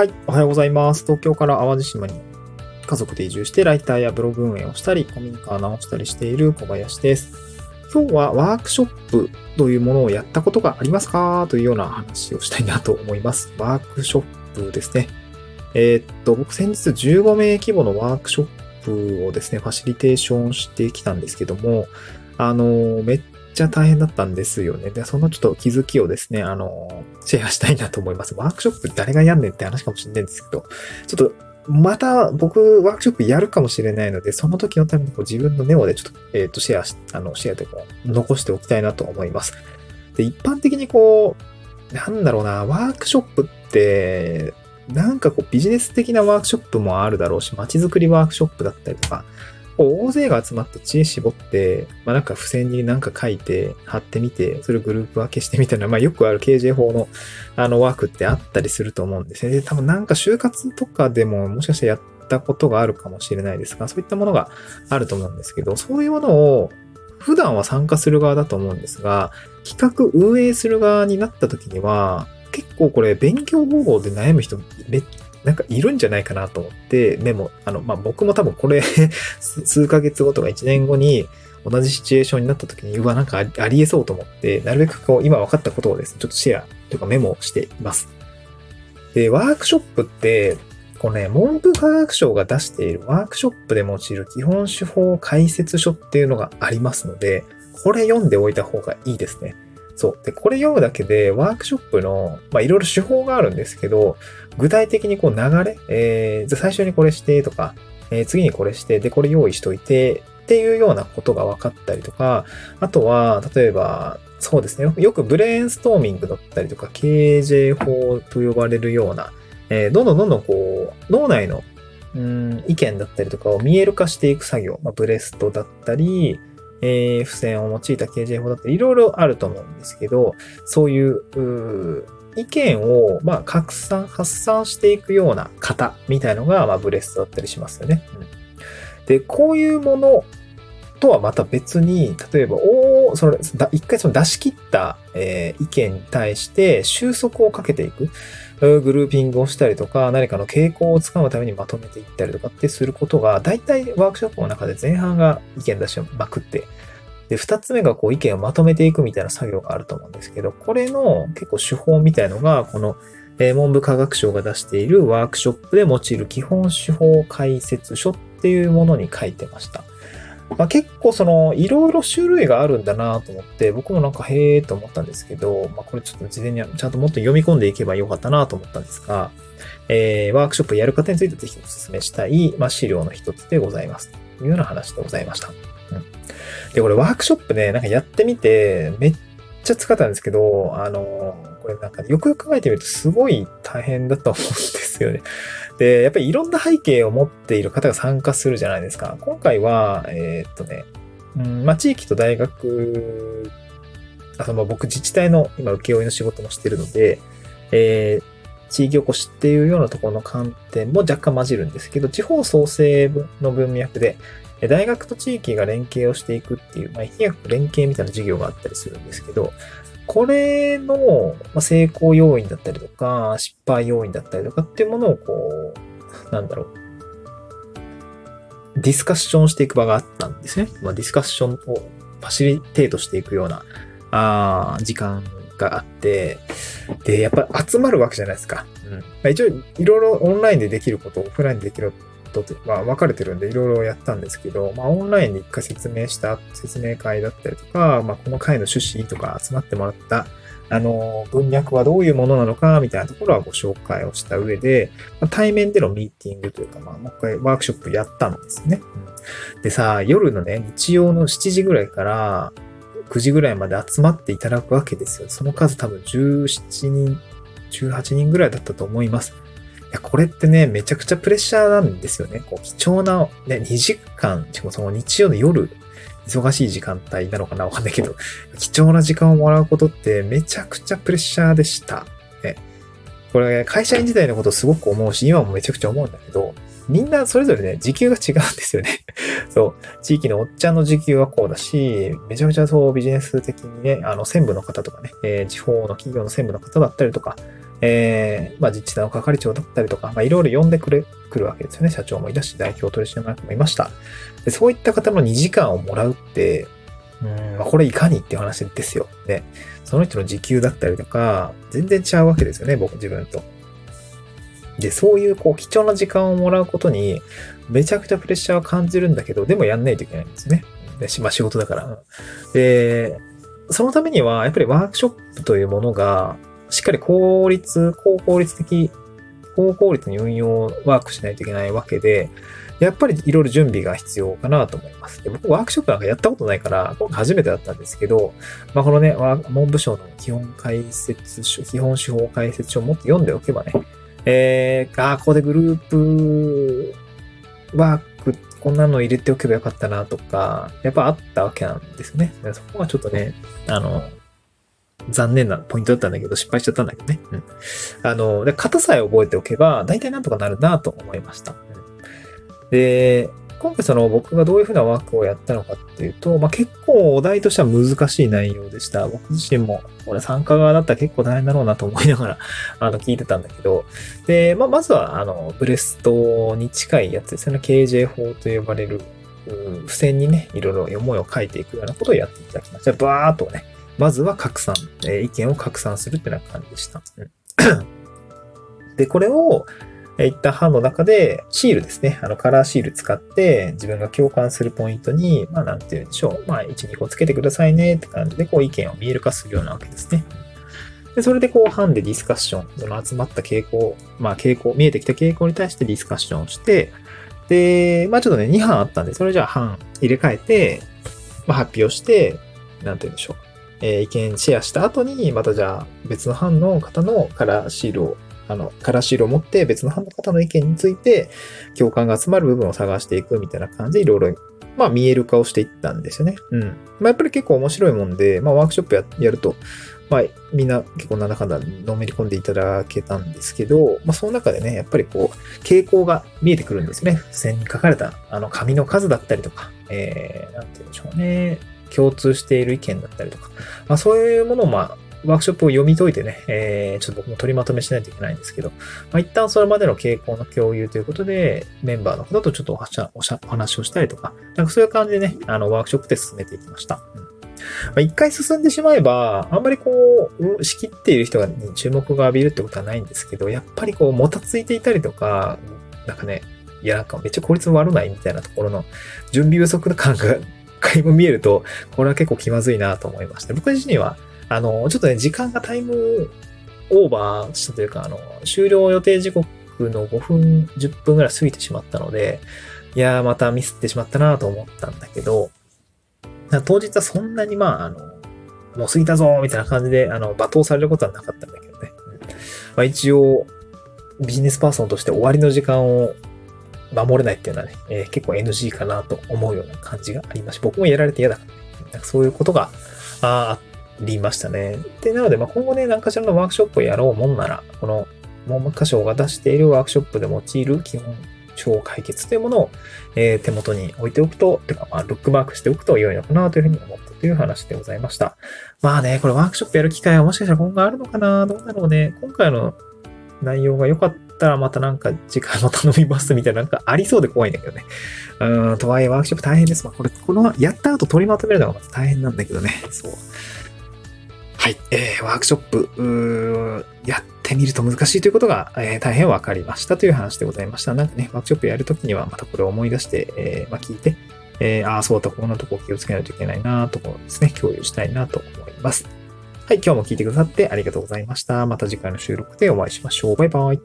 はい、おはようございます。東京から淡路島に家族で移住してライターやブログ運営をしたり、古民家を直したりしている小林です。今日はワークショップというものをやったことがありますかというような話をしたいなと思います。ワークショップですね。えーっと、僕先日15名規模のワークショップをですね、ファシリテーションしてきたんですけども、あの、めっっちゃ大変だったんですよね。で、そのちょっと気づきをですね、あの、シェアしたいなと思います。ワークショップ誰がやんねんって話かもしれないんですけど、ちょっと、また僕、ワークショップやるかもしれないので、その時のためにこう自分のネオでちょっと、えっ、と、シェアし、あの、シェアでこう、残しておきたいなと思います。で、一般的にこう、なんだろうな、ワークショップって、なんかこうビジネス的なワークショップもあるだろうし、街づくりワークショップだったりとか、大勢が集まって知恵絞って、まあなんか付箋になんか書いて貼ってみて、それをグループ分けしてみたいな、まあよくある KJ 法のあのワークってあったりすると思うんですね。で、多分なんか就活とかでももしかしたらやったことがあるかもしれないですが、そういったものがあると思うんですけど、そういうものを普段は参加する側だと思うんですが、企画運営する側になった時には、結構これ勉強方法で悩む人めっなんかいるんじゃないかなと思って、メモ、あの、まあ、僕も多分これ 数数ヶ月後とか1年後に同じシチュエーションになった時に、うわ、なんかありありえそうと思って、なるべくこう今分かったことをですね、ちょっとシェアというかメモしています。で、ワークショップって、こうね、文部科学省が出しているワークショップで用いる基本手法解説書っていうのがありますので、これ読んでおいた方がいいですね。そう。で、これ読むだけで、ワークショップの、まあ、いろいろ手法があるんですけど、具体的にこう流れ、えー、じゃ最初にこれしてとか、えー次にこれして、で、これ用意しといて、っていうようなことが分かったりとか、あとは、例えば、そうですね。よくブレインストーミングだったりとか、KJ 法と呼ばれるような、えーどんどんどんどんこう、脳内の、うん、意見だったりとかを見える化していく作業、まあ、ブレストだったり、えー付箋を用いた KJ 法だったり、いろいろあると思うんですけど、そういう、う意見を、まあ、拡散、発散していくような型みたいのが、まあ、ブレストだったりしますよね。うんで、こういうものとはまた別に、例えば、おその、一回その出し切った、えー意見に対して収束をかけていく。グルーピングをしたりとか、何かの傾向をつかむためにまとめていったりとかってすることが、大体ワークショップの中で前半が意見出しまくって、で、二つ目がこう意見をまとめていくみたいな作業があると思うんですけど、これの結構手法みたいのが、この、文部科学省が出しているワークショップで用いる基本手法解説書っていうものに書いてました。まあ、結構その、いろいろ種類があるんだなと思って、僕もなんかへーと思ったんですけど、まあ、これちょっと事前にちゃんともっと読み込んでいけばよかったなと思ったんですが、えーワークショップやる方についてぜひお勧めしたい、まあ、資料の一つでございます。というような話でございました。うん。で、これワークショップね、なんかやってみて、めっっちゃ使ったんですけど、あの、これなんかよくよく考えてみるとすごい大変だと思うんですよね。で、やっぱりいろんな背景を持っている方が参加するじゃないですか。今回は、えーっとね、うん、まあ、地域と大学、あその僕自治体の今請負の仕事もしてるので、えー地域おこしっていうようなところの観点も若干混じるんですけど、地方創生の文脈で、大学と地域が連携をしていくっていう、まあ、疫学連携みたいな授業があったりするんですけど、これの成功要因だったりとか、失敗要因だったりとかっていうものをこう、なんだろう、ディスカッションしていく場があったんですね。まあ、ディスカッションをファシリテートしていくような、あ時間があって、で、やっぱ集まるわけじゃないですか。うん。まあ、一応、いろいろオンラインでできること、オフラインでできること、まあ、分かれてるんで、いろいろやったんですけど、まあ、オンラインで一回説明した説明会だったりとか、まあ、この会の趣旨とか集まってもらった、あの、文脈はどういうものなのか、みたいなところはご紹介をした上で、ま対面でのミーティングというか、まあ、もう一回ワークショップやったんですね。でさ、夜のね、日曜の7時ぐらいから9時ぐらいまで集まっていただくわけですよ。その数多分17人、18人ぐらいだったと思います。いや、これってね、めちゃくちゃプレッシャーなんですよね。こう、貴重な、ね、2時間、しかもその日曜の夜、忙しい時間帯なのかなわかんないけど、貴重な時間をもらうことってめちゃくちゃプレッシャーでした。ね、これ、会社員時代のことすごく思うし、今もめちゃくちゃ思うんだけど、みんなそれぞれね、時給が違うんですよね。そう。地域のおっちゃんの時給はこうだし、めちゃめちゃそうビジネス的にね、あの、専務の方とかね、えー地方の企業の専務の方だったりとか、えー、まあ、自治体の係長だったりとか、まあ、いろいろ呼んでくれ、来るわけですよね。社長もいたし、代表取締役もいました。でそういった方の2時間をもらうって、うん、まあ、これいかにっていう話ですよ。で、その人の時給だったりとか、全然違うわけですよね、僕自分と。で、そういうこう貴重な時間をもらうことに、めちゃくちゃプレッシャーを感じるんだけど、でもやんないといけないんですね。で、まあ仕事だから。で、そのためには、やっぱりワークショップというものが、しっかり効率、高効率的、高効率に運用ワークしないといけないわけで、やっぱりいろいろ準備が必要かなと思います。で僕、ワークショップなんかやったことないから、今回初めてだったんですけど、まあ、このね、文部省の基本解説書、基本手法解説書を持って読んでおけばね、えー、あ、ここでグループワーク、こんなの入れておけばよかったなとか、やっぱあったわけなんですね。そこはちょっとね、あの、残念なポイントだったんだけど、失敗しちゃったんだけどね。うん。あの、で、型さえ覚えておけば、大体なんとかなるなと思いました。で、今回その僕がどういうふうなワークをやったのかっていうと、まあ、結構お題としては難しい内容でした。僕自身も、これ参加側だったら結構大変だろうなと思いながら、あの、聞いてたんだけど、で、まあ、まずは、あの、ブレストに近いやつですね。KJ 法と呼ばれる、付箋にね、いろいろ思いを書いていくようなことをやっていただきました。バーっとね、まずは拡散、えー、意見を拡散するってな感じでした。で、これを、いった班の中で、シールですね。あの、カラーシール使って、自分が共感するポイントに、まあ、なんて言うんでしょう。まあ、1、2個つけてくださいねって感じで、こう、意見を見える化するようなわけですね。で、それでこう、班でディスカッション、その集まった傾向、まあ、傾向、見えてきた傾向に対してディスカッションをして、で、まあ、ちょっとね、2班あったんで、それじゃあ班入れ替えて、まあ、発表して、なんて言うんでしょう。えー、意見シェアした後に、またじゃあ別の班の方のカラーシールをあの、カラーシールを持って別の班の方の意見について共感が集まる部分を探していくみたいな感じでいろいろ、まあ見える化をしていったんですよね。うん。まあやっぱり結構面白いもんで、まあワークショップややると、まあみんな結構なんだかんだのめり込んでいただけたんですけど、まあその中でね、やっぱりこう、傾向が見えてくるんですよね。付箋に書かれたあの紙の数だったりとか、えー、なんて言うんでしょうね。共通している意見だったりとか、まあそういうものをまあワークショップを読み解いてね、えー、ちょっと僕も取りまとめしないといけないんですけど、まあ、一旦それまでの傾向の共有ということで、メンバーの方とちょっとお話をしたりとか、なんかそういう感じでね、あの、ワークショップで進めていきました。うん。まあ、一回進んでしまえば、あんまりこう、仕切っている人、に注目が浴びるってことはないんですけど、やっぱりこう、もたついていたりとか、なんかね、いや、なんかめっちゃ効率悪ないみたいなところの準備不足感が、回も見えると、これは結構気まずいなと思いました。僕自身は、あの、ちょっとね、時間がタイムオーバーしたというか、あの、終了予定時刻の5分、10分ぐらい過ぎてしまったので、いやー、またミスってしまったなと思ったんだけど、当日はそんなにまあ、あの、もう過ぎたぞみたいな感じで、あの、罵倒されることはなかったんだけどね。まあ一応、ビジネスパーソンとして終わりの時間を守れないっていうのはね、えー、結構 NG かなと思うような感じがありますし、僕もやられて嫌だ。なんかそういうことがありましたね。で、なので、まあ、今後ね、何かしらのワークショップをやろうもんなら、この、文科省が出しているワークショップで用いる基本手法解決というものを、えー、手元に置いておくと、てか、まあ、ルックマークしておくと良いのかなというふうに思ったという話でございました。まあね、これワークショップやる機会はもしかしたら今後あるのかなどうだろうね。今回の内容が良かったたらまたなんか次回も頼みますみたいななんかありそうで怖いんだけどね。うん、とはいえワークショップ大変です。まあこれ、この、やった後取りまとめるのがまた大変なんだけどね。そう。はい、えー、ワークショップ、やってみると難しいということが、えー、大変分かりましたという話でございました。なんかね、ワークショップやるときにはまたこれを思い出して、えー、まあ、聞いて、えー、ああ、そうだ、こんなとこ気をつけないといけないなところですね、共有したいなと思います。はい、今日も聞いてくださってありがとうございました。また次回の収録でお会いしましょう。バイバイ。